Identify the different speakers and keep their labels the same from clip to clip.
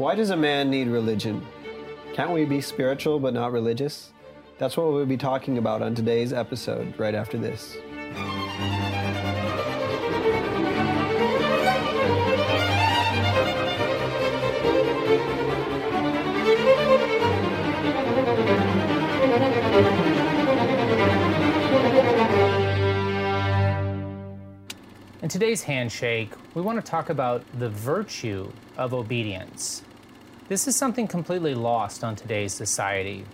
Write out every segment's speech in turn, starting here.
Speaker 1: Why does a man need religion? Can't we be spiritual but not religious? That's what we'll be talking about on today's episode, right after this.
Speaker 2: In today's handshake, we want to talk about the virtue of obedience. This is something completely lost on today's society.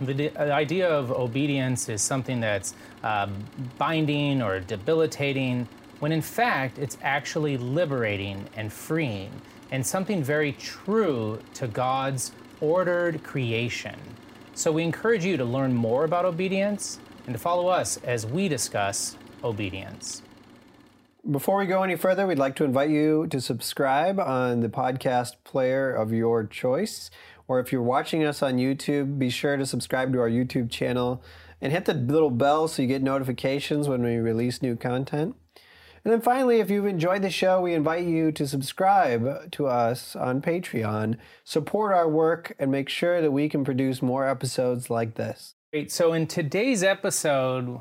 Speaker 2: The, the idea of obedience is something that's um, binding or debilitating, when in fact it's actually liberating and freeing, and something very true to God's ordered creation. So we encourage you to learn more about obedience and to follow us as we discuss obedience.
Speaker 1: Before we go any further, we'd like to invite you to subscribe on the podcast player of your choice. Or if you're watching us on YouTube, be sure to subscribe to our YouTube channel and hit the little bell so you get notifications when we release new content. And then finally, if you've enjoyed the show, we invite you to subscribe to us on Patreon, support our work, and make sure that we can produce more episodes like this.
Speaker 2: Great. So in today's episode,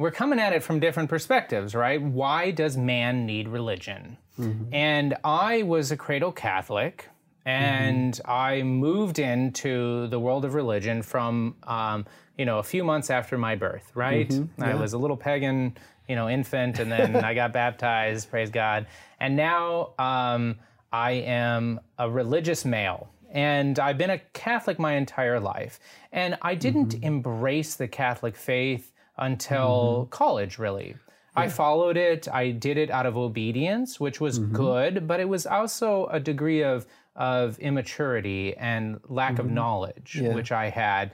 Speaker 2: we're coming at it from different perspectives, right? Why does man need religion? Mm-hmm. And I was a cradle Catholic, and mm-hmm. I moved into the world of religion from, um, you know, a few months after my birth, right? Mm-hmm. Yeah. I was a little pagan, you know, infant, and then I got baptized, praise God. And now um, I am a religious male. And I've been a Catholic my entire life. And I didn't mm-hmm. embrace the Catholic faith until mm-hmm. college, really. Yeah. I followed it. I did it out of obedience, which was mm-hmm. good, but it was also a degree of of immaturity and lack mm-hmm. of knowledge, yeah. which I had.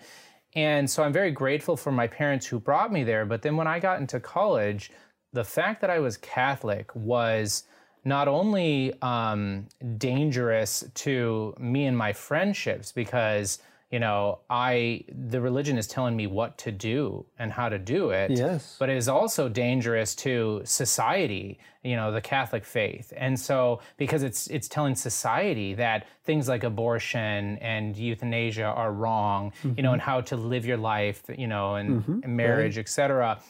Speaker 2: And so I'm very grateful for my parents who brought me there. But then when I got into college, the fact that I was Catholic was not only um, dangerous to me and my friendships because you know, I the religion is telling me what to do and how to do it.
Speaker 1: Yes.
Speaker 2: But it is also dangerous to society, you know, the Catholic faith. And so because it's it's telling society that things like abortion and euthanasia are wrong, mm-hmm. you know, and how to live your life, you know, and, mm-hmm. and marriage, right. etc.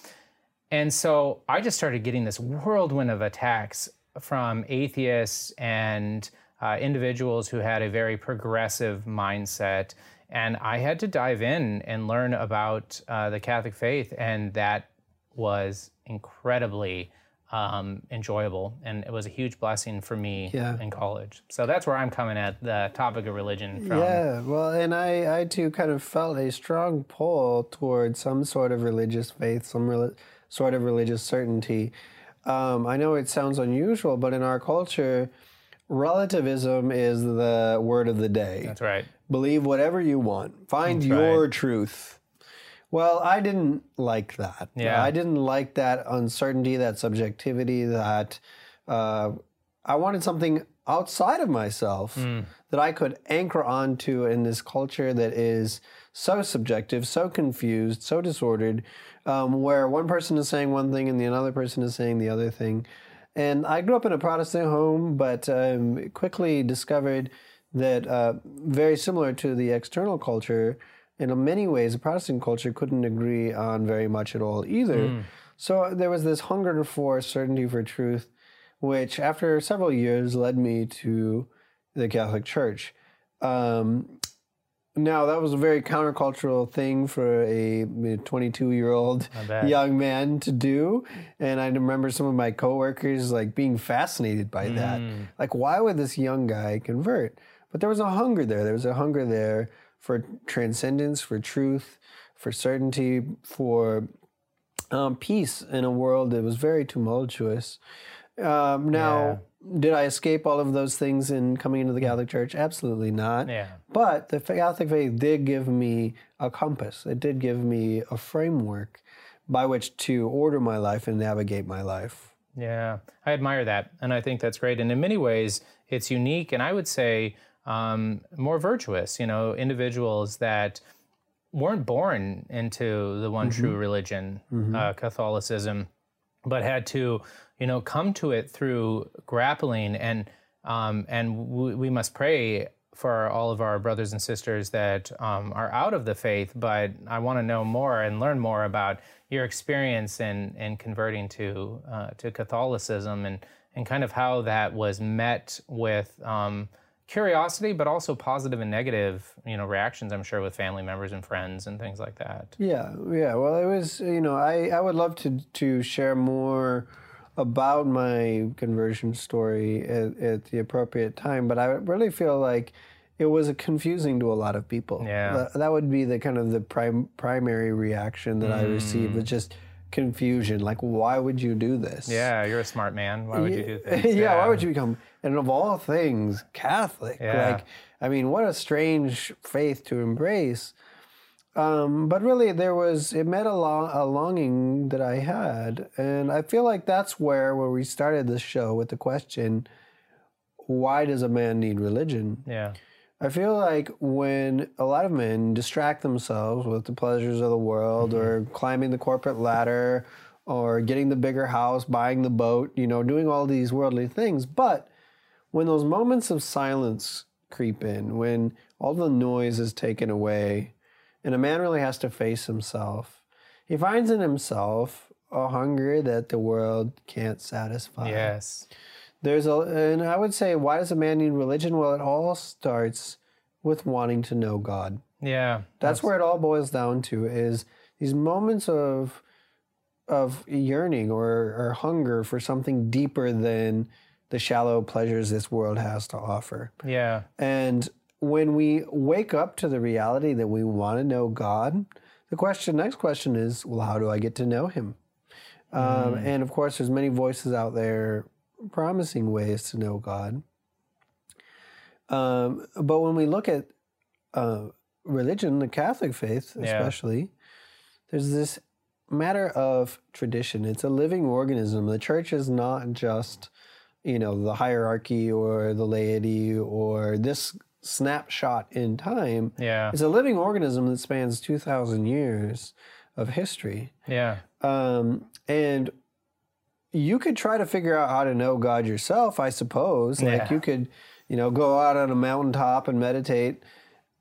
Speaker 2: And so I just started getting this whirlwind of attacks from atheists and uh, individuals who had a very progressive mindset and I had to dive in and learn about uh, the Catholic faith, and that was incredibly um, enjoyable, and it was a huge blessing for me yeah. in college. So that's where I'm coming at the topic of religion from.
Speaker 1: Yeah, well, and I, I too kind of felt a strong pull toward some sort of religious faith, some re- sort of religious certainty. Um, I know it sounds unusual, but in our culture, relativism is the word of the day.
Speaker 2: That's right.
Speaker 1: Believe whatever you want. Find That's your right. truth. Well, I didn't like that.
Speaker 2: Yeah.
Speaker 1: I didn't like that uncertainty, that subjectivity, that uh, I wanted something outside of myself mm. that I could anchor onto in this culture that is so subjective, so confused, so disordered, um, where one person is saying one thing and the another person is saying the other thing. And I grew up in a Protestant home, but um, quickly discovered that uh, very similar to the external culture, in many ways, the Protestant culture couldn't agree on very much at all either. Mm. So there was this hunger for certainty for truth, which after several years led me to the Catholic Church. Um, now that was a very countercultural thing for a 22 year old young man to do, and I remember some of my coworkers like being fascinated by mm. that. Like, why would this young guy convert? But there was a hunger there. There was a hunger there for transcendence, for truth, for certainty, for um, peace in a world that was very tumultuous. Um, now, yeah. did I escape all of those things in coming into the Catholic Church? Absolutely not.
Speaker 2: Yeah.
Speaker 1: But the Catholic faith did give me a compass. It did give me a framework by which to order my life and navigate my life.
Speaker 2: Yeah, I admire that, and I think that's great. And in many ways, it's unique, and I would say um, more virtuous, you know, individuals that weren't born into the one mm-hmm. true religion, mm-hmm. uh, Catholicism, but had to, you know, come to it through grappling and Um, and we, we must pray for all of our brothers and sisters that um, are out of the faith. But I want to know more and learn more about your experience in, in converting to uh, to Catholicism and and kind of how that was met with um, curiosity, but also positive and negative, you know, reactions. I'm sure with family members and friends and things like that.
Speaker 1: Yeah, yeah. Well, it was you know I I would love to to share more about my conversion story at, at the appropriate time, but I really feel like it was confusing to a lot of people.
Speaker 2: Yeah.
Speaker 1: That, that would be the kind of the prim, primary reaction that I received mm. was just confusion. Like, why would you do this?
Speaker 2: Yeah, you're a smart man. Why would you do this?
Speaker 1: yeah,
Speaker 2: things?
Speaker 1: why would you become, and of all things, Catholic?
Speaker 2: Yeah.
Speaker 1: Like, I mean, what a strange faith to embrace. Um, but really, there was it met a, a longing that I had, and I feel like that's where where we started this show with the question, why does a man need religion?
Speaker 2: Yeah.
Speaker 1: I feel like when a lot of men distract themselves with the pleasures of the world mm-hmm. or climbing the corporate ladder or getting the bigger house, buying the boat, you know, doing all these worldly things, but when those moments of silence creep in, when all the noise is taken away, and a man really has to face himself, he finds in himself a hunger that the world can't satisfy.
Speaker 2: Yes.
Speaker 1: There's a, and I would say, why does a man need religion? Well, it all starts with wanting to know God.
Speaker 2: Yeah.
Speaker 1: That's where it all boils down to is these moments of of yearning or, or hunger for something deeper than the shallow pleasures this world has to offer.
Speaker 2: Yeah.
Speaker 1: And when we wake up to the reality that we want to know God, the question, next question is, well, how do I get to know Him? Um, and of course, there's many voices out there promising ways to know God. Um, but when we look at uh, religion, the Catholic faith
Speaker 2: Yeah.
Speaker 1: especially, there's this matter of tradition. It's a living organism. The church is not just, you know, the hierarchy or the laity or this snapshot in time.
Speaker 2: Yeah.
Speaker 1: It's a living organism that spans 2,000 years of history.
Speaker 2: Yeah.
Speaker 1: Um, and you could try to figure out how to know God yourself, I suppose. Like you could, you know, go out on a mountaintop and meditate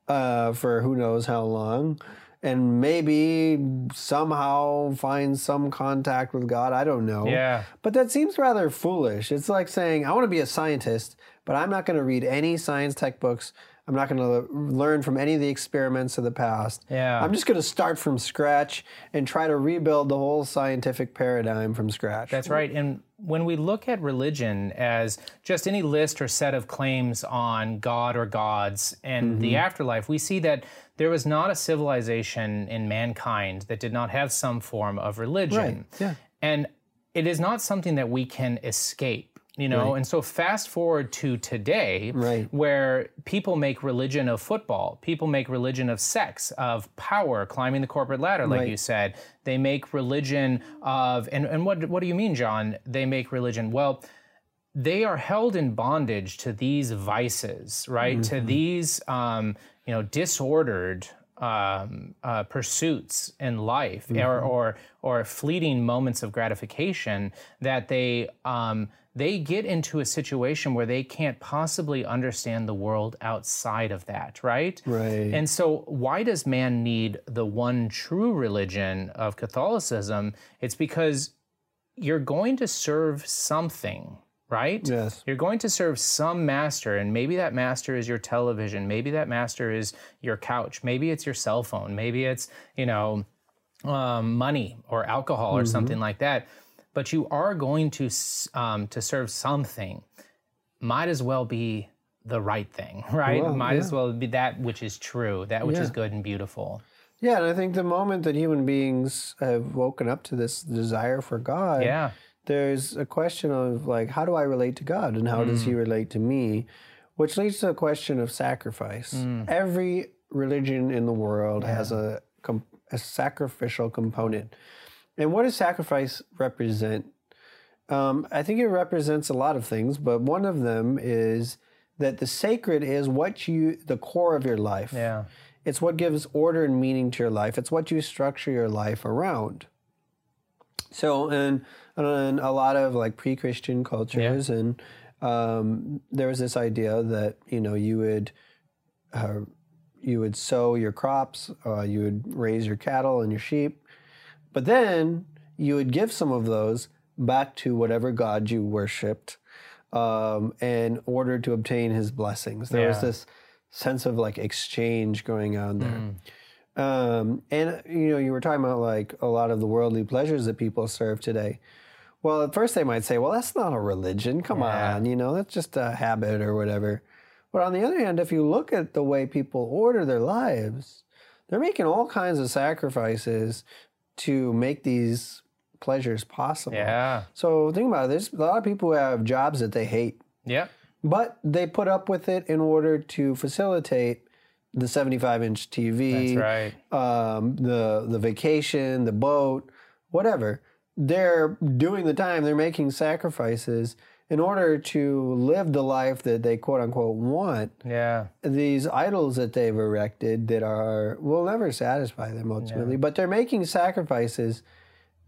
Speaker 1: uh, for who knows how long, and maybe somehow find some contact with God. I don't know.
Speaker 2: Yeah.
Speaker 1: But that seems rather foolish. It's like saying, I want to be a scientist, but I'm not going to read any science textbooks. I'm not going to learn from any of the experiments of the past.
Speaker 2: Yeah.
Speaker 1: I'm just going to start from scratch and try to rebuild the whole scientific paradigm from scratch.
Speaker 2: That's right. And when we look at religion as just any list or set of claims on God or gods and
Speaker 1: Mm-hmm.
Speaker 2: the afterlife, we see that there was not a civilization in mankind that did not have some form of religion.
Speaker 1: Right, yeah.
Speaker 2: And it is not something that we can escape. You know, and so fast forward to today,
Speaker 1: Right.
Speaker 2: where people make religion of football, people make religion of sex, of power, climbing the corporate ladder, like
Speaker 1: Right.
Speaker 2: you said. They make religion of, and, and what, what do you mean, John? They make religion. Well, they are held in bondage to these vices, right? To these, um, you know, disordered um, uh, pursuits in life, or, or or fleeting moments of gratification that they um, they get into a situation where they can't possibly understand the world outside of that, right?
Speaker 1: Right.
Speaker 2: And so, why does man need the one true religion of Catholicism? It's because you're going to serve something, right?
Speaker 1: Yes.
Speaker 2: You're going to serve some master, and maybe that master is your television. Maybe that master is your couch. Maybe it's your cell phone. Maybe it's, you know, um, money or alcohol or something like that. But you are going to um, to serve something. Might as well be the right thing, right?
Speaker 1: Well,
Speaker 2: Might as well be that which is true, that which is good and beautiful.
Speaker 1: Yeah, and I think the moment that human beings have woken up to this desire for God,
Speaker 2: Yeah.
Speaker 1: there's a question of like, how do I relate to God and how does He relate to me? Which leads to a question of sacrifice. Every religion in the world has a, a sacrificial component. And what does sacrifice represent? Um, I think it represents a lot of things, but one of them is that the sacred is what you, the core of your life.
Speaker 2: Yeah.
Speaker 1: It's what gives order and meaning to your life. It's what you structure your life around. So, in, in a lot of like pre-Christian cultures and um, there was this idea that you know you would uh, you would sow your crops, uh, you would raise your cattle and your sheep, but then you would give some of those back to whatever god you worshipped um, in order to obtain his blessings. There was this sense of like exchange going on there. Um, and you know, you were talking about like a lot of the worldly pleasures that people serve today. Well, at first they might say, "Well, that's not a religion. Come
Speaker 2: Yeah.
Speaker 1: on, you know, that's just a habit or whatever." But on the other hand, if you look at the way people order their lives, they're making all kinds of sacrifices to make these pleasures possible.
Speaker 2: Yeah.
Speaker 1: So think about it. There's a lot of people who have jobs that they hate,
Speaker 2: Yeah.
Speaker 1: but they put up with it in order to facilitate the 75 inch TV,
Speaker 2: That's right.
Speaker 1: um, the the vacation, the boat, whatever. They're doing the time. They're making sacrifices in order to live the life that they quote unquote want.
Speaker 2: Yeah.
Speaker 1: These idols that they've erected that are will never satisfy them ultimately, but they're making sacrifices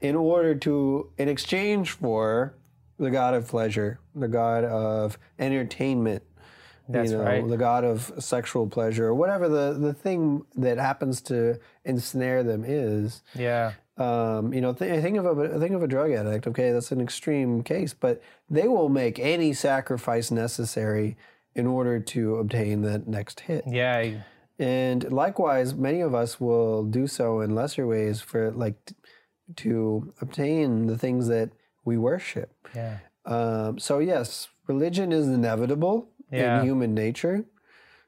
Speaker 1: in order to in exchange for the god of pleasure, the god of entertainment,
Speaker 2: That's
Speaker 1: you know,
Speaker 2: right.
Speaker 1: the god of sexual pleasure, or whatever the, the thing that happens to ensnare them is.
Speaker 2: Yeah.
Speaker 1: Um, you know, th- think of a think of a drug addict. Okay, that's an extreme case, but they will make any sacrifice necessary in order to obtain that next hit.
Speaker 2: Yeah.
Speaker 1: And likewise, many of us will do so in lesser ways for like t- to obtain the things that we worship.
Speaker 2: Yeah.
Speaker 1: Um, so yes, religion is inevitable
Speaker 2: Yeah.
Speaker 1: in human nature.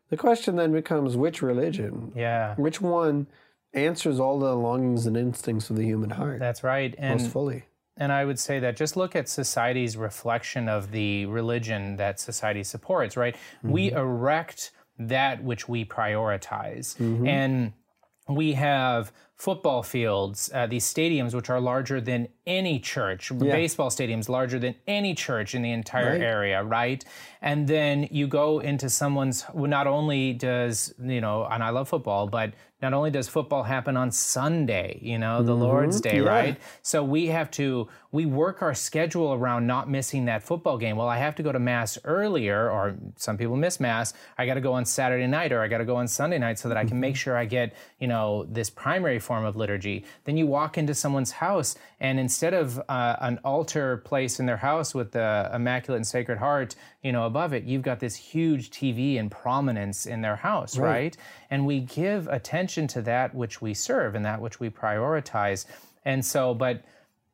Speaker 1: The question then becomes which religion?
Speaker 2: Yeah.
Speaker 1: Which one answers all the longings and instincts of the human heart
Speaker 2: That's right. And
Speaker 1: most fully?
Speaker 2: And I would say that just look at society's reflection of the religion that society supports, right? We erect that which we prioritize. And we have football fields, uh, these stadiums, which are larger than any church, baseball stadiums larger than any church in the entire
Speaker 1: Right.
Speaker 2: area, right? And then you go into someone's, well, not only does, you know, and I love football, but not only does football happen on Sunday, you know, the mm-hmm. Lord's Day,
Speaker 1: Yeah.
Speaker 2: right? So we have to we work our schedule around not missing that football game. Well, I have to go to mass earlier, or some people miss mass. I got to go on Saturday night, or I got to go on Sunday night, so that I can mm-hmm. make sure I get you know this primary form of liturgy. Then you walk into someone's house, and instead of uh, an altar place in their house with the Immaculate and Sacred Heart, you know, above it, you've got this huge TV and prominence in their house, right? And we give attention to that which we serve and that which we prioritize. And so, but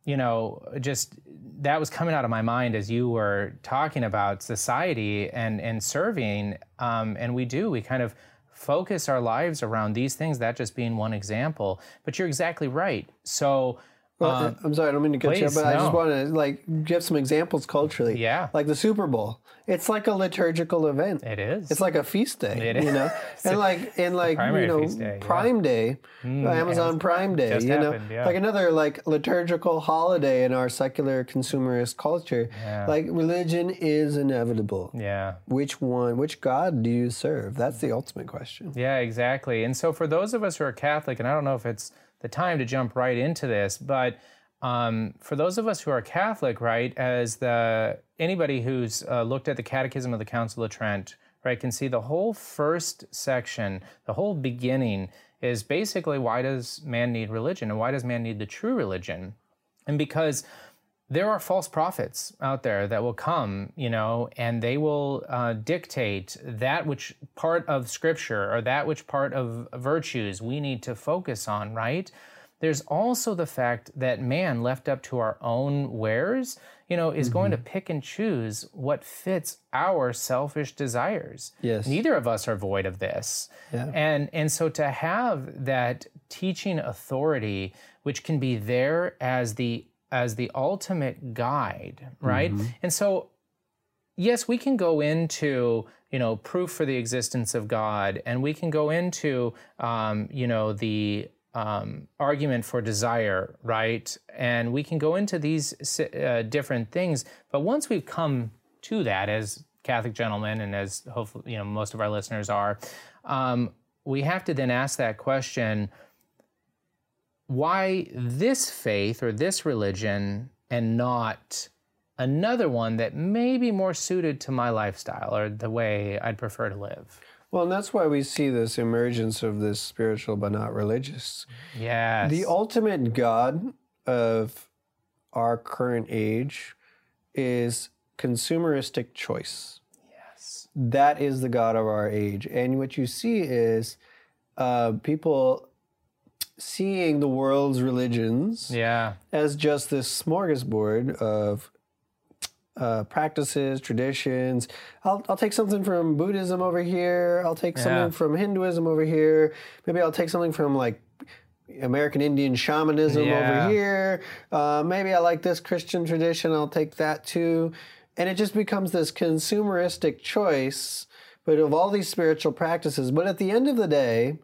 Speaker 2: you know, just that was coming out of my mind as you were talking about society and and serving. Um, and we do we kind of focus our lives around these things. That just being one example. But you're exactly right. So.
Speaker 1: Well, I'm sorry, I don't mean to cut you
Speaker 2: Um,
Speaker 1: but I just
Speaker 2: no.
Speaker 1: want to like give some examples culturally.
Speaker 2: Yeah.
Speaker 1: Like the Super Bowl. It's like a liturgical event.
Speaker 2: It is.
Speaker 1: It's like a feast day,
Speaker 2: It
Speaker 1: you know, and like in like you know
Speaker 2: day, yeah.
Speaker 1: Prime Day, Amazon Prime Day, you know,
Speaker 2: happened, yeah.
Speaker 1: like another like liturgical holiday in our secular consumerist culture.
Speaker 2: Yeah.
Speaker 1: Like religion is inevitable.
Speaker 2: yeah.
Speaker 1: Which one? Which God do you serve? That's the ultimate question.
Speaker 2: Yeah, exactly. And so for those of us who are Catholic, and I don't know if it's the time to jump right into this, but um, for those of us who are Catholic, right, as the anybody who's uh, looked at the Catechism of the Council of Trent, right, can see the whole first section, the whole beginning is basically why does man need religion and why does man need the true religion? And because there are false prophets out there that will come, you know, and they will uh, dictate that which part of scripture or that which part of virtues we need to focus on, right? There's also the fact that man, left up to our own wares, you know, is going to pick and choose what fits our selfish desires.
Speaker 1: Yes.
Speaker 2: Neither of us are void of this.
Speaker 1: Yeah.
Speaker 2: And and so to have that teaching authority which can be there as the as the ultimate guide, right? And so yes, we can go into you know proof for the existence of God, and we can go into um, you know the um, argument for desire, right? And we can go into these uh, different things, but once we've come to that as Catholic gentlemen, and as hopefully you know most of our listeners are, um, we have to then ask that question: Why this faith or this religion, and not another one that may be more suited to my lifestyle or the way I'd prefer to live.
Speaker 1: Well, and that's why we see this emergence of this spiritual but not religious.
Speaker 2: Yes.
Speaker 1: The ultimate God of our current age is consumeristic choice.
Speaker 2: yes.
Speaker 1: That is the God of our age. And what you see is uh, people seeing the world's religions
Speaker 2: Yeah.
Speaker 1: as just this smorgasbord of uh, practices, traditions. I'll, I'll take something from Buddhism over here. I'll take something from Hinduism over here. Maybe I'll take something from like American Indian shamanism
Speaker 2: Yeah.
Speaker 1: over here. Uh, maybe I like this Christian tradition. I'll take that too. And it just becomes this consumeristic choice, but of all these spiritual practices. But at the end of the day,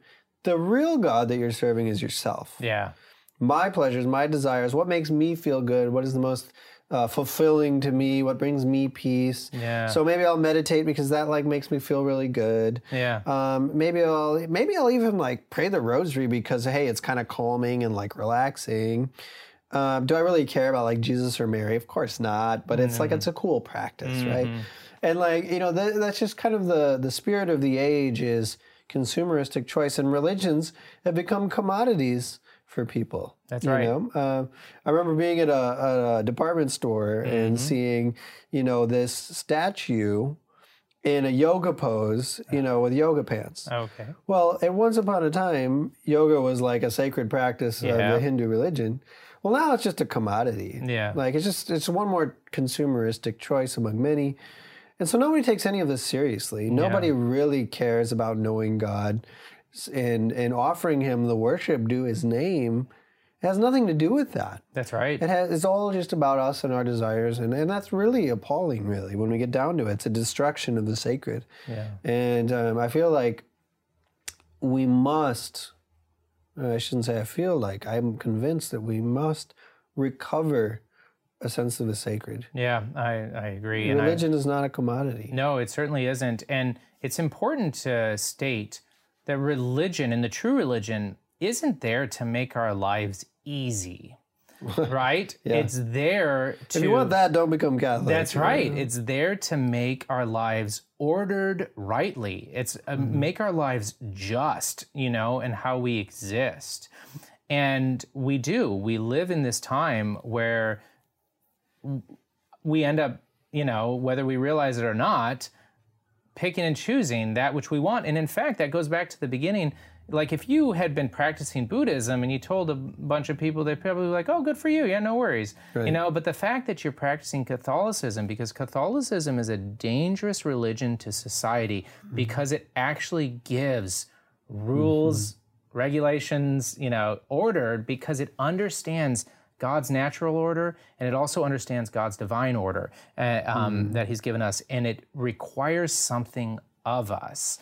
Speaker 1: the real God that you're serving is yourself
Speaker 2: Yeah.
Speaker 1: my pleasures, my desires, what makes me feel good, what is the most uh, fulfilling to me, what brings me peace.
Speaker 2: Yeah.
Speaker 1: So maybe I'll meditate because that like makes me feel really good.
Speaker 2: Yeah.
Speaker 1: Um, maybe I'll maybe I'll even like pray the rosary because hey, it's kind of calming and like relaxing. Um, do I really care about like Jesus or Mary? Of course not. But it's like it's a cool practice, right? And like you know, th- that's just kind of the the spirit of the age is consumeristic choice, and religions have become commodities for people.
Speaker 2: That's
Speaker 1: you
Speaker 2: right.
Speaker 1: know? Uh, I remember being at a, a department store and seeing, you know, this statue in a yoga pose, you know, with yoga pants.
Speaker 2: Okay.
Speaker 1: Well, at once upon a time, yoga was like a sacred practice
Speaker 2: Yeah.
Speaker 1: of the Hindu religion. Well, now it's just a commodity.
Speaker 2: Yeah.
Speaker 1: Like it's just it's one more consumeristic choice among many. And so nobody takes any of this seriously. Nobody really cares about knowing God and and offering him the worship due his name. It has nothing to do with that.
Speaker 2: That's right.
Speaker 1: It has, it's all just about us and our desires, and, and that's really appalling, really, when we get down to it. It's a destruction of the sacred.
Speaker 2: Yeah.
Speaker 1: And um, I feel like we must, I shouldn't say I feel like, I'm convinced that we must recover a sense of the sacred.
Speaker 2: Yeah, I, I agree. And I,
Speaker 1: Religion is not a commodity.
Speaker 2: No, it certainly isn't. And it's important to state that religion and the true religion isn't there to make our lives easy, right? It's there to.
Speaker 1: If you want that, don't become Catholic.
Speaker 2: That's right. It's there to make our lives ordered rightly. It's uh, make our lives just, you know, and how we exist. And we do. We live in this time where we end up, you know, whether we realize it or not, picking and choosing that which we want. And in fact, that goes back to the beginning. Like if you had been practicing Buddhism and you told a bunch of people, they'd probably be like, "Oh, good for you. Yeah, no worries." You know. But the fact that you're practicing Catholicism, because Catholicism is a dangerous religion to society, mm-hmm. because it actually gives rules, mm-hmm. regulations, you know, order, because it understands God's natural order, and it also understands God's divine order uh, um, that He's given us, and it requires something of us.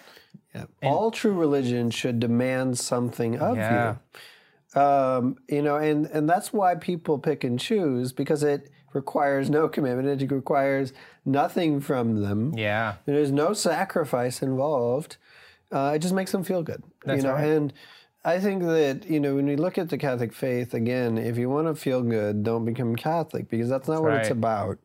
Speaker 1: Yeah. All true religion should demand something of
Speaker 2: Yeah.
Speaker 1: you. Um, you know, and, and that's why people pick and choose because it requires no commitment. It requires nothing from them.
Speaker 2: Yeah,
Speaker 1: There's no sacrifice involved. Uh, it just makes them feel good.
Speaker 2: That's
Speaker 1: you know,
Speaker 2: right.
Speaker 1: and I think that you know when we look at the Catholic faith again, if you want to feel good, don't become Catholic because that's not what it's about.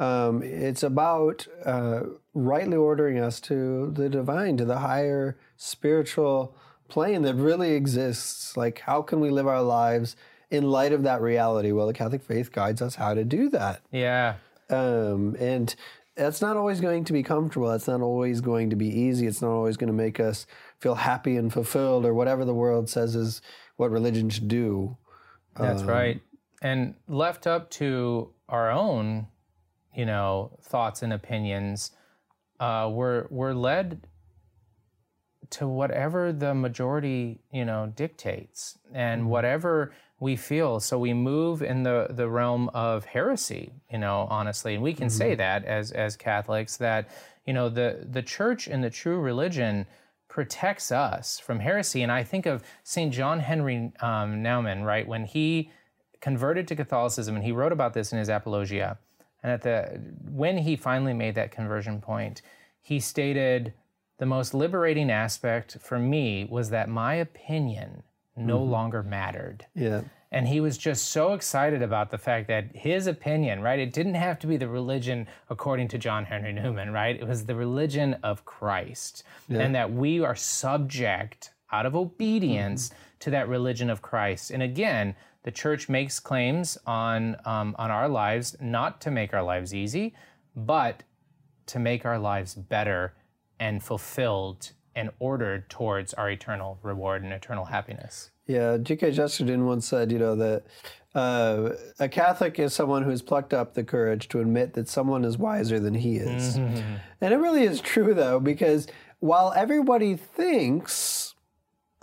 Speaker 1: Um, it's about uh, rightly ordering us to the divine, to the higher spiritual plane that really exists. Like, how can we live our lives in light of that reality? Well, the Catholic faith guides us how to do that.
Speaker 2: yeah,
Speaker 1: Um, and that's not always going to be comfortable. That's not always going to be easy. It's not always going to make us feel happy and fulfilled or whatever the world says is what religion should do.
Speaker 2: that's
Speaker 1: Um,
Speaker 2: right. And left up to our own, you know, thoughts and opinions, uh, we're we're led to whatever the majority, you know, dictates and
Speaker 1: Mm-hmm.
Speaker 2: whatever we feel. So we move in the the realm of heresy, you know, honestly. And we can say
Speaker 1: Mm-hmm.
Speaker 2: that as as Catholics that, you know, the the church and the true religion protects us from heresy. And I think of St. John Henry um, Newman, right, when he converted to Catholicism, and he wrote about this in his Apologia. And at the when he finally made that conversion point, he stated the most liberating aspect for me was that my opinion no longer mattered.
Speaker 1: Yeah.
Speaker 2: And he was just so excited about the fact that his opinion, right? It didn't have to be the religion according to John Henry Newman, right? It was the religion of Christ. And that we are subject out of obedience to that religion of Christ. And again, the church makes claims on, um, on our lives not to make our lives easy, but to make our lives better and fulfilled and ordered towards our eternal reward and eternal happiness.
Speaker 1: Yeah, G.K. Chesterton once said, you know, that uh, a Catholic is someone who's plucked up the courage to admit that someone is wiser than he is. And it really is true, though, because while everybody thinks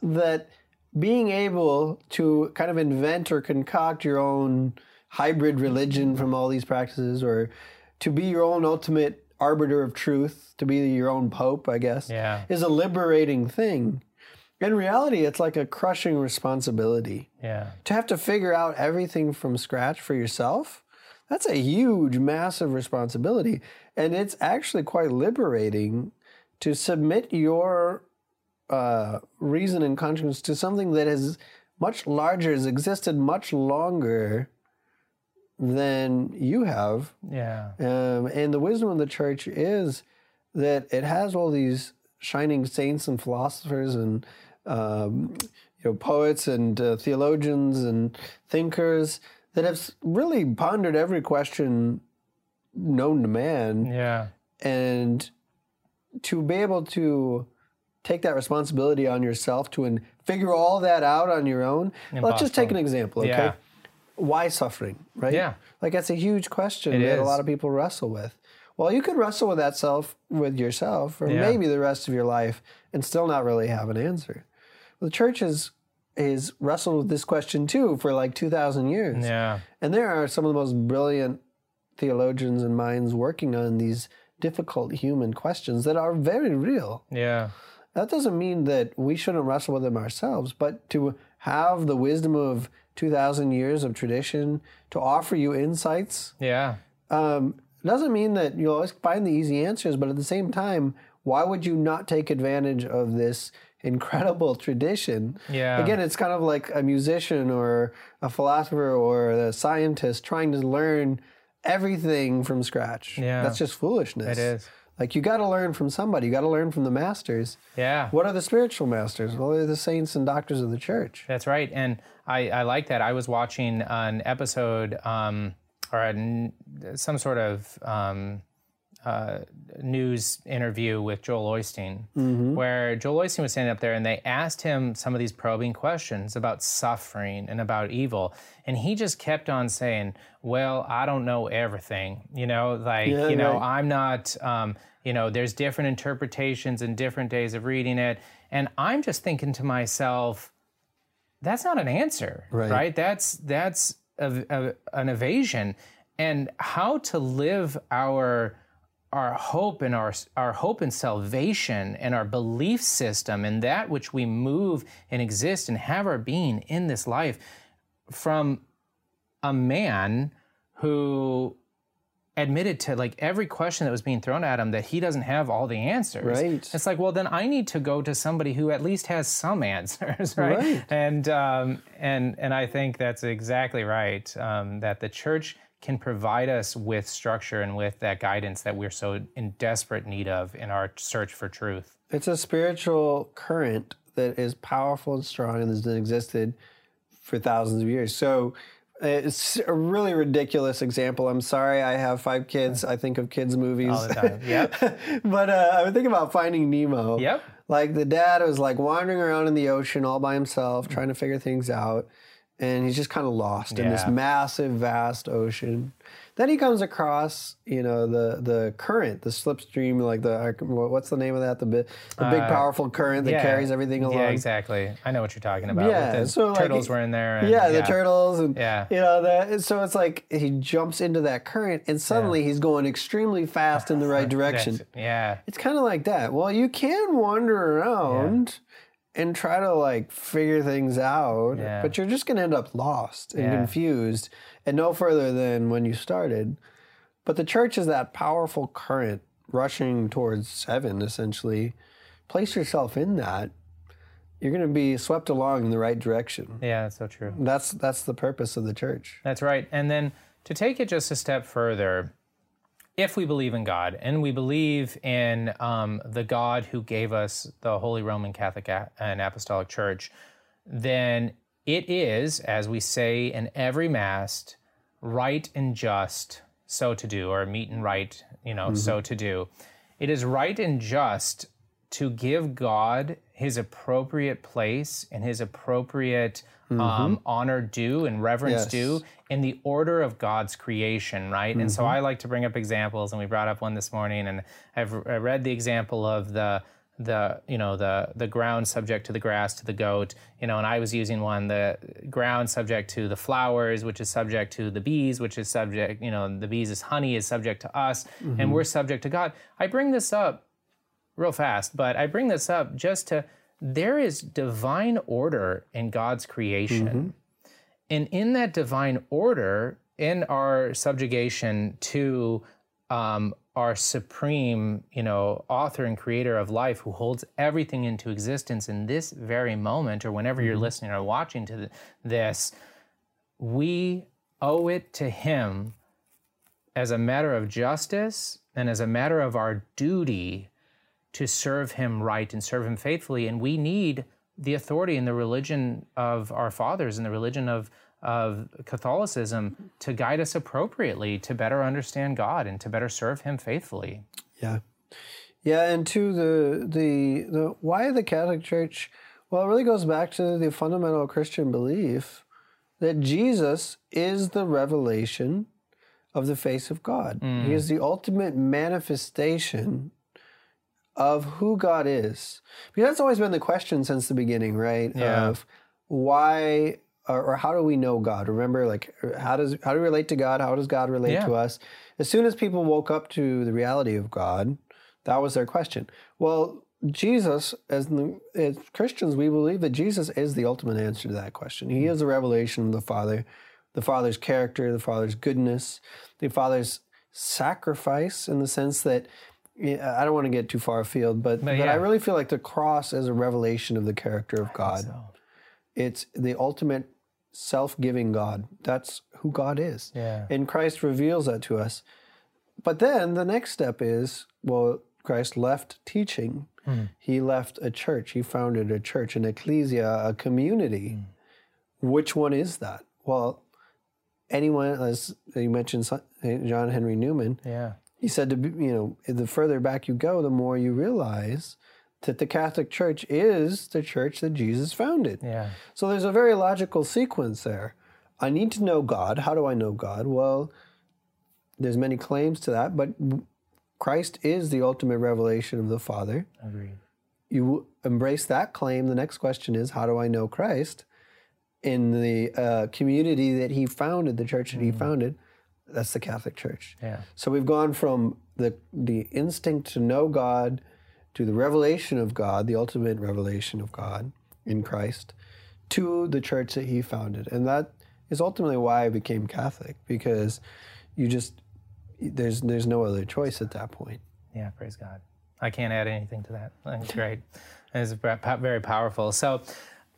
Speaker 1: that being able to kind of invent or concoct your own hybrid religion from all these practices or to be your own ultimate arbiter of truth, to be your own pope, I guess,
Speaker 2: Yeah.
Speaker 1: is a liberating thing. In reality, it's like a crushing responsibility.
Speaker 2: Yeah.
Speaker 1: To have to figure out everything from scratch for yourself, that's a huge, massive responsibility. And it's actually quite liberating to submit your uh, reason and conscience to something that is much larger, has existed much longer than you have.
Speaker 2: Yeah.
Speaker 1: Um, and the wisdom of the church is that it has all these shining saints and philosophers and um, you know poets and uh, theologians and thinkers that have really pondered every question known to man
Speaker 2: Yeah.
Speaker 1: and to be able to take that responsibility on yourself to and figure all that out on your own let's just take an example okay
Speaker 2: Yeah.
Speaker 1: why suffering right
Speaker 2: Yeah.
Speaker 1: like that's a huge question
Speaker 2: It
Speaker 1: that a lot of people wrestle with well you could wrestle with that self with yourself or
Speaker 2: Yeah.
Speaker 1: maybe the rest of your life and still not really have an answer the church has is wrestled with this question too for like 2000 years
Speaker 2: Yeah.
Speaker 1: and there are some of the most brilliant theologians and minds working on these difficult human questions that are very real.
Speaker 2: Yeah.
Speaker 1: That doesn't mean that we shouldn't wrestle with them ourselves, but to have the wisdom of 2,000 years of tradition to offer you insights
Speaker 2: Yeah.
Speaker 1: um, doesn't mean that you'll always find the easy answers, but at the same time, why would you not take advantage of this incredible tradition?
Speaker 2: Yeah.
Speaker 1: Again, it's kind of like a musician or a philosopher or a scientist trying to learn everything from scratch.
Speaker 2: Yeah.
Speaker 1: That's just foolishness.
Speaker 2: It is.
Speaker 1: Like you got to learn from somebody. You got to learn from the masters.
Speaker 2: Yeah.
Speaker 1: What are the spiritual masters? Well, they're the saints and doctors of the church.
Speaker 2: That's right, and I, I like that. I was watching an episode um, or a some sort of um, uh, news interview with Joel Osteen, where Joel Osteen was standing up there, and they asked him some of these probing questions about suffering and about evil, and he just kept on saying, "Well, I don't know everything, you know, like
Speaker 1: Yeah,
Speaker 2: you know,
Speaker 1: right.
Speaker 2: I'm not." Um, you know, there's different interpretations and different days of reading it, and I'm just thinking to myself that's not an answer
Speaker 1: Right.
Speaker 2: right, that's that's a, a- an evasion and how to live our our hope and our our hope and salvation and our belief system and that which we move and exist and have our being in this life from a man who admitted to like every question that was being thrown at him that he doesn't have all the answers.
Speaker 1: Right.
Speaker 2: It's like, well, then I need to go to somebody who at least has some answers, right?
Speaker 1: Right.
Speaker 2: And um, and and I think that's exactly right. Um, that the church can provide us with structure and with that guidance that we're so in desperate need of in our search for truth.
Speaker 1: It's a spiritual current that is powerful and strong and has existed for thousands of years. So it's a really ridiculous example. I'm sorry, I have five kids. I think of kids' movies
Speaker 2: All the time. Yep.
Speaker 1: but uh, I would think about Finding Nemo.
Speaker 2: Yep.
Speaker 1: Like the dad was like wandering around in the ocean all by himself, trying to figure things out, and he's just kind of lost in this massive, vast ocean. Then he comes across, you know, the the current, the slipstream, like the what's the name of that? The big, the big powerful current that
Speaker 2: Uh, Yeah.
Speaker 1: carries everything along.
Speaker 2: Yeah, exactly. I know what you're talking about.
Speaker 1: Yeah,
Speaker 2: the
Speaker 1: so, like,
Speaker 2: turtles were in there. And,
Speaker 1: yeah, the turtles and
Speaker 2: Yeah.
Speaker 1: you know that. So it's like he jumps into that current, and suddenly he's going extremely fast in the right direction.
Speaker 2: Yeah.
Speaker 1: It's kind of like that. Well, you can wander around and try to like figure things out,
Speaker 2: Yeah.
Speaker 1: but you're just going to end up lost and
Speaker 2: Yeah.
Speaker 1: confused and no further than when you started. But the church is that powerful current rushing towards heaven, essentially. Place yourself in that. you're going to be swept along in the right direction.
Speaker 2: Yeah, that's so true.
Speaker 1: That's that's the purpose of the church.
Speaker 2: That's right. And then to take it just a step further, if we believe in God and we believe in um, the God who gave us the Holy Roman Catholic and Apostolic Church, then it is, as we say in every Mass, right and just so to do, or meet and right, you know, mm-hmm. so to do. It is right and just to give God his appropriate place and his appropriate mm-hmm. um, honor due and reverence yes. due in the order of God's creation, right? Mm-hmm. And so mm-hmm. I like to bring up examples, and we brought up one this morning, and I've read the example of the the you know the the ground subject to the grass to the goat you know and i was using one the ground subject to the flowers which is subject to the bees which is subject you know the bees is honey is subject to us mm-hmm. and we're subject to god i bring this up real fast but i bring this up just to there is divine order in god's creation mm-hmm. and in that divine order in our subjugation to um, our supreme, you know, author and creator of life who holds everything into existence in this very moment or whenever you're mm-hmm. listening or watching to this, we owe it to him as a matter of justice and as a matter of our duty to serve him right and serve him faithfully. And we need the authority and the religion of our fathers and the religion of of Catholicism to guide us appropriately to better understand God and to better serve Him faithfully.
Speaker 1: Yeah, yeah, and to the the the why the Catholic Church. Well, it really goes back to the fundamental Christian belief that Jesus is the revelation of the face of God. Mm. He is the ultimate manifestation of who God is. Because that's always been the question since the beginning, right?
Speaker 2: Yeah.
Speaker 1: Of why or, or, how do we know God? Remember, like how does how do we relate to God? How does God relate yeah. to us? As soon as people woke up to the reality of God, that was their question. Well, Jesus, as, as Christians, we believe that Jesus is the ultimate answer to that question. He hmm. is the revelation of the Father, the Father's character, the Father's goodness, the Father's sacrifice, in the sense that I don't want to get too far afield, but, but, yeah. but I really feel like the cross is a revelation of the character of God. So. It's the ultimate self giving God. That's who God is.
Speaker 2: Yeah.
Speaker 1: And Christ reveals that to us. But then the next step is well, Christ left teaching. Mm. He left a church. He founded a church, an ecclesia, a community. Mm. Which one is that? Well, anyone, as you mentioned, John Henry Newman.
Speaker 2: Yeah.
Speaker 1: He said to you know, the further back you go, the more you realize that the Catholic Church is the church that Jesus founded.
Speaker 2: Yeah.
Speaker 1: So there's a very logical sequence there. I need to know God. How do I know God? Well, there's many claims to that, but Christ is the ultimate revelation of the Father.
Speaker 2: Agreed.
Speaker 1: You embrace that claim. The next question is, how do I know Christ? In the uh, community that he founded, the church that he mm. founded, that's the Catholic Church.
Speaker 2: Yeah.
Speaker 1: So we've gone from the the instinct to know God to the revelation of God, the ultimate revelation of God in Christ, to the church that he founded. And that is ultimately why I became Catholic, because you just, there's, there's no other choice at that point.
Speaker 2: Yeah, praise God. I can't add anything to that. That's great. It's very powerful. So,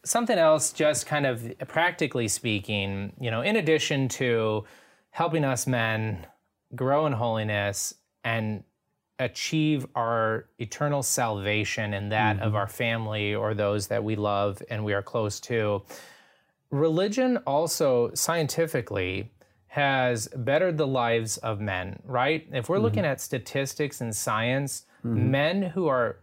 Speaker 2: something else, just kind of practically speaking, you know, in addition to helping us men grow in holiness and achieve our eternal salvation and that mm-hmm. of our family or those that we love and we are close to. Religion also scientifically has bettered the lives of men, right? If we're mm-hmm. looking at statistics and science, mm-hmm. men who are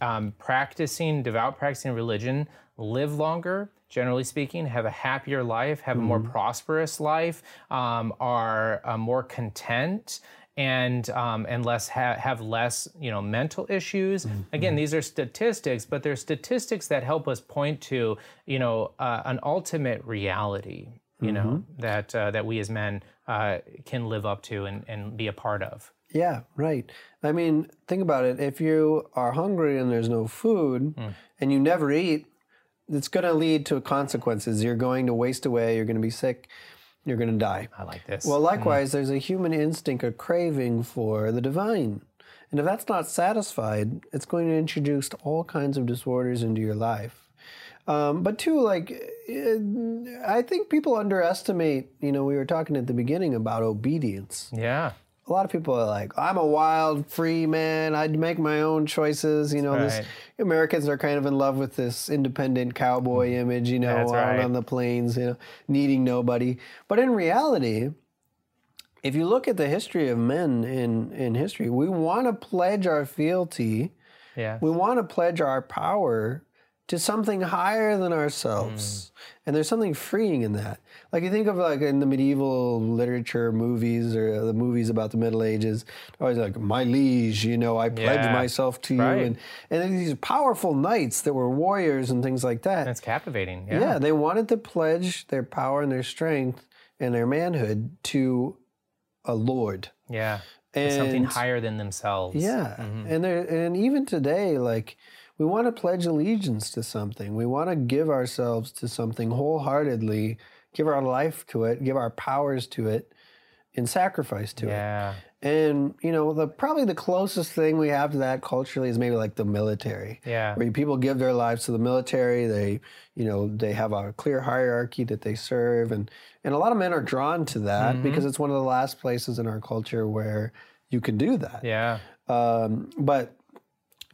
Speaker 2: um, practicing, devout practicing religion live longer, generally speaking, have a happier life, have mm-hmm. a more mm-hmm. prosperous life, um, are uh, more content, and um, and less ha- have less you know mental issues. Mm-hmm. Again, these are statistics, but they're statistics that help us point to you know uh, an ultimate reality. You mm-hmm. know that uh, that we as men uh, can live up to and, and be a part of.
Speaker 1: Yeah, right. I mean, think about it. If you are hungry and there's no food, mm. and you never eat, it's going to lead to consequences. You're going to waste away. You're going to be sick you're going to die.
Speaker 2: I like this.
Speaker 1: Well, likewise, mm. there's a human instinct, a craving for the divine. And if that's not satisfied, it's going to introduce all kinds of disorders into your life. Um, but two, like, uh, I think people underestimate. You know, we were talking at the beginning about obedience.
Speaker 2: Yeah.
Speaker 1: A lot of people are like, "I'm a wild, free man. I'd make my own choices." You know, this. Americans are kind of in love with this independent cowboy mm-hmm. image. You know,
Speaker 2: That's
Speaker 1: out
Speaker 2: right.
Speaker 1: on the plains, you know, needing nobody. But in reality, if you look at the history of men in in history, we want to pledge our fealty.
Speaker 2: Yeah.
Speaker 1: We want to pledge our power to something higher than ourselves.
Speaker 2: Mm.
Speaker 1: And there's something freeing in that. Like you think of like in the medieval literature movies or the movies about the Middle Ages, always like my liege, you know, I pledge
Speaker 2: Yeah.
Speaker 1: myself to you
Speaker 2: Right.
Speaker 1: and and then these powerful knights that were warriors and things like that.
Speaker 2: That's captivating.
Speaker 1: yeah.
Speaker 2: Yeah.
Speaker 1: they wanted to pledge their power and their strength and their manhood to a lord.
Speaker 2: Yeah.
Speaker 1: And
Speaker 2: Something higher than themselves.
Speaker 1: yeah, and there, and even today, like we want to pledge allegiance to something. We want to give ourselves to something wholeheartedly, give our life to it, give our powers to it, and sacrifice to it.
Speaker 2: Yeah.
Speaker 1: And you know, the probably the closest thing we have to that culturally is maybe like the military.
Speaker 2: Yeah.
Speaker 1: Where people give their lives to the military, they, you know, they have a clear hierarchy that they serve, and and a lot of men are drawn to that
Speaker 2: Mm-hmm.
Speaker 1: because it's one of the last places in our culture where you can do that.
Speaker 2: Yeah.
Speaker 1: Um, but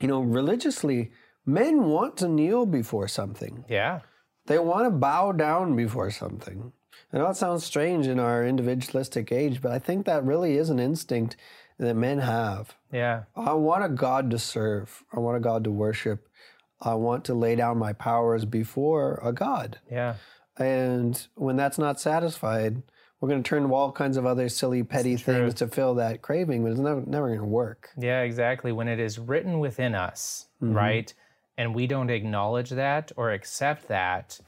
Speaker 1: you know, religiously, men want to kneel before something.
Speaker 2: Yeah.
Speaker 1: They want to bow down before something. I know it sounds strange in our individualistic age, but I think that really is an instinct that men have.
Speaker 2: Yeah.
Speaker 1: I want a God to serve. I want a God to worship. I want to lay down my powers before a God.
Speaker 2: Yeah.
Speaker 1: And when that's not satisfied, we're going to turn to all kinds of other silly, petty things to fill that craving, but it's never, never going to work.
Speaker 2: Yeah, exactly. When it is written within us,
Speaker 1: Mm-hmm.
Speaker 2: right? And we don't acknowledge that or accept that,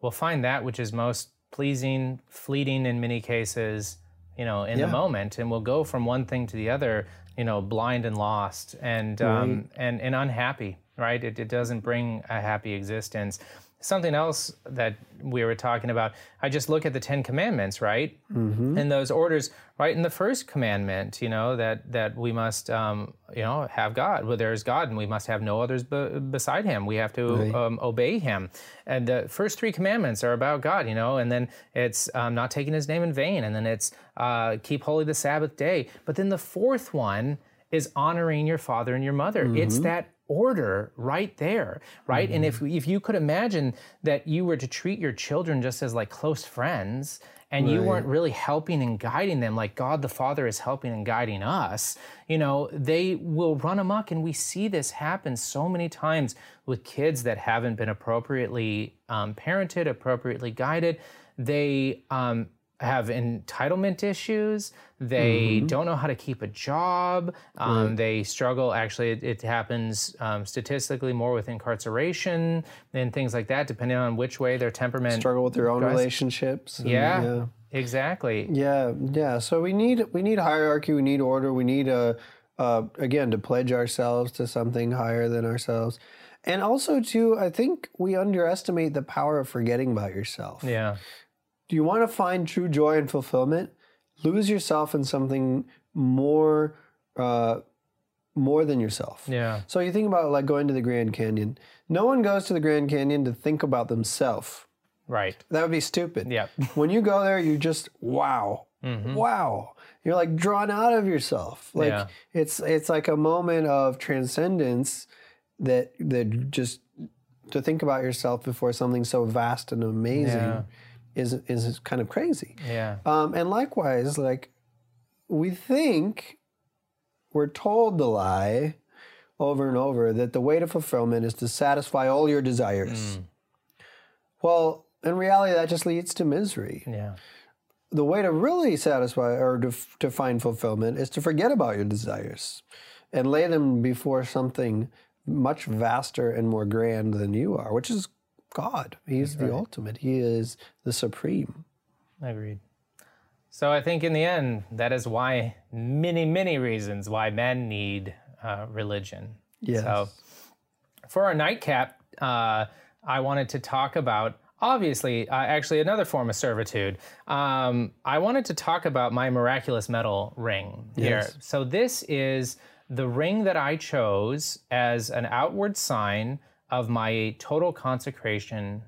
Speaker 2: we'll find that which is most pleasing, fleeting in many cases, you know, in
Speaker 1: Yeah.
Speaker 2: the moment. And we'll go from one thing to the other, you know, blind and lost and um, and, and unhappy, right? It, it doesn't bring a happy existence. Something else that we were talking about, I just look at the Ten Commandments, right?
Speaker 1: Mm-hmm.
Speaker 2: And those orders, right in the first commandment, you know, that that we must, um, you know, have God. Well, there is God, and we must have no others be- beside Him. We have to
Speaker 1: Right.
Speaker 2: um, obey Him. And the first three commandments are about God, you know, and then it's um, not taking His name in vain, and then it's uh, keep holy the Sabbath day. But then the fourth one is honoring your father and your mother. It's that order right there, right? And if if you could imagine that you were to treat your children just as like close friends and you weren't really helping and guiding them like God the Father is helping and guiding us, you know, they will run amok and we see this happen so many times with kids that haven't been appropriately um, parented, appropriately guided. They um, have entitlement issues. They don't know how to keep a job. Um, They struggle. Actually, it, it happens um, statistically more with incarceration and things like that, depending on which way their temperament.
Speaker 1: Struggle with their own relationships. and-
Speaker 2: yeah,
Speaker 1: yeah.
Speaker 2: exactly.
Speaker 1: Yeah, yeah. So we need we need hierarchy. We need order. We need a uh, again to pledge ourselves to something higher than ourselves, and also too. I think we underestimate the power of forgetting about yourself.
Speaker 2: Yeah,
Speaker 1: Do you want to find true joy and fulfillment? Lose yourself in something more, uh, more than yourself.
Speaker 2: yeah,
Speaker 1: So you think about like going to the Grand Canyon. No one goes to the Grand Canyon to think about themselves.
Speaker 2: right.
Speaker 1: That would be stupid.
Speaker 2: Yeah,
Speaker 1: When you go there, you just wow, wow. You're like drawn out of yourself. Like
Speaker 2: Yeah.
Speaker 1: it's it's like a moment of transcendence that that just to think about yourself before something so vast and amazing
Speaker 2: Yeah.
Speaker 1: Is is kind of crazy.
Speaker 2: yeah,
Speaker 1: Um, and likewise, like we think we're told the lie over and over that the way to fulfillment is to satisfy all your desires. Well, in reality, that just leads to misery.
Speaker 2: yeah,
Speaker 1: The way to really satisfy or to, to find fulfillment is to forget about your desires and lay them before something much vaster and more grand than you are, which is God. He's the ultimate, He is the supreme.
Speaker 2: agreed. So I think in the end, that is why many, many reasons why men need uh, religion.
Speaker 1: Yes.
Speaker 2: So for our nightcap, uh, I wanted to talk about obviously, uh, actually, another form of servitude. Um, I wanted to talk about my miraculous medal ring here.
Speaker 1: Yes.
Speaker 2: So this is the ring that I chose as an outward sign of my total consecration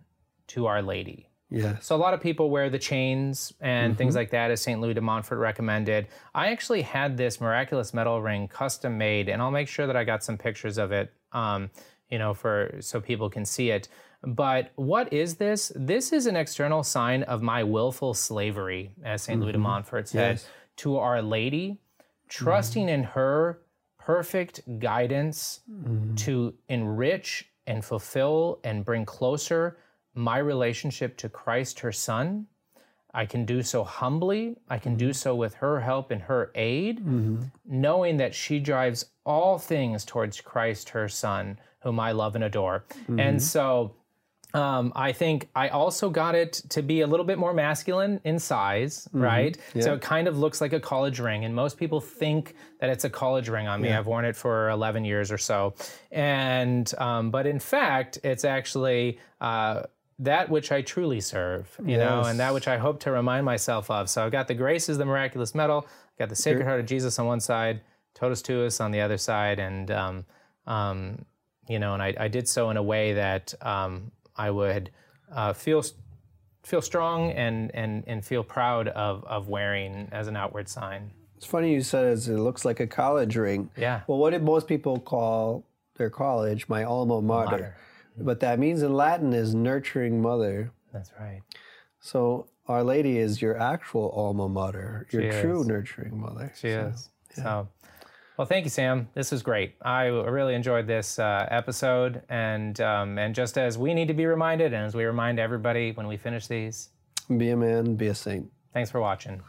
Speaker 2: to Our Lady.
Speaker 1: Yes.
Speaker 2: So a lot of people wear the chains and things mm-hmm. like that, as St. Louis de Montfort recommended. I actually had this miraculous medal ring custom made, and I'll make sure that I got some pictures of it, um, you know, for so people can see it. But what is this? This is an external sign of my willful slavery, as saint Louis de mm-hmm. Montfort said,
Speaker 1: Yes.
Speaker 2: to Our Lady, trusting mm-hmm. in her perfect guidance to enrich and fulfill and bring closer my relationship to Christ, her Son. I can do so humbly. I can do so with her help and her aid, mm-hmm. knowing that she drives all things towards Christ, her Son, whom I love and adore. And mm-hmm. so um, I think I also got it to be a little bit more masculine in size, right? So it kind of looks like a college ring, and most people think that it's a college ring on me. I've worn it for 11 years or so, and um, but in fact, it's actually. Uh, that which I truly serve, you know, and that which I hope to remind myself of. So I've got the graces, the miraculous medal, got the Sacred Heart of Jesus on one side, Totus Tuus on the other side, and um, um, you know, and I, I did so in a way that um, I would uh, feel feel strong and and and feel proud of of wearing as an outward sign.
Speaker 1: It's funny you said it, it looks like a college ring.
Speaker 2: Yeah.
Speaker 1: Well, what did most people call their college? My alma mater.
Speaker 2: Mater.
Speaker 1: But that means in Latin is nurturing mother.
Speaker 2: That's right.
Speaker 1: So Our Lady is your actual alma mater, your
Speaker 2: She
Speaker 1: true
Speaker 2: is.
Speaker 1: nurturing mother.
Speaker 2: She is. So, well, thank you, Sam. This was great. I really enjoyed this uh, episode, and um, and just as we need to be reminded, and as we remind everybody when we finish these,
Speaker 1: Be a man, be a saint.
Speaker 2: thanks for watching.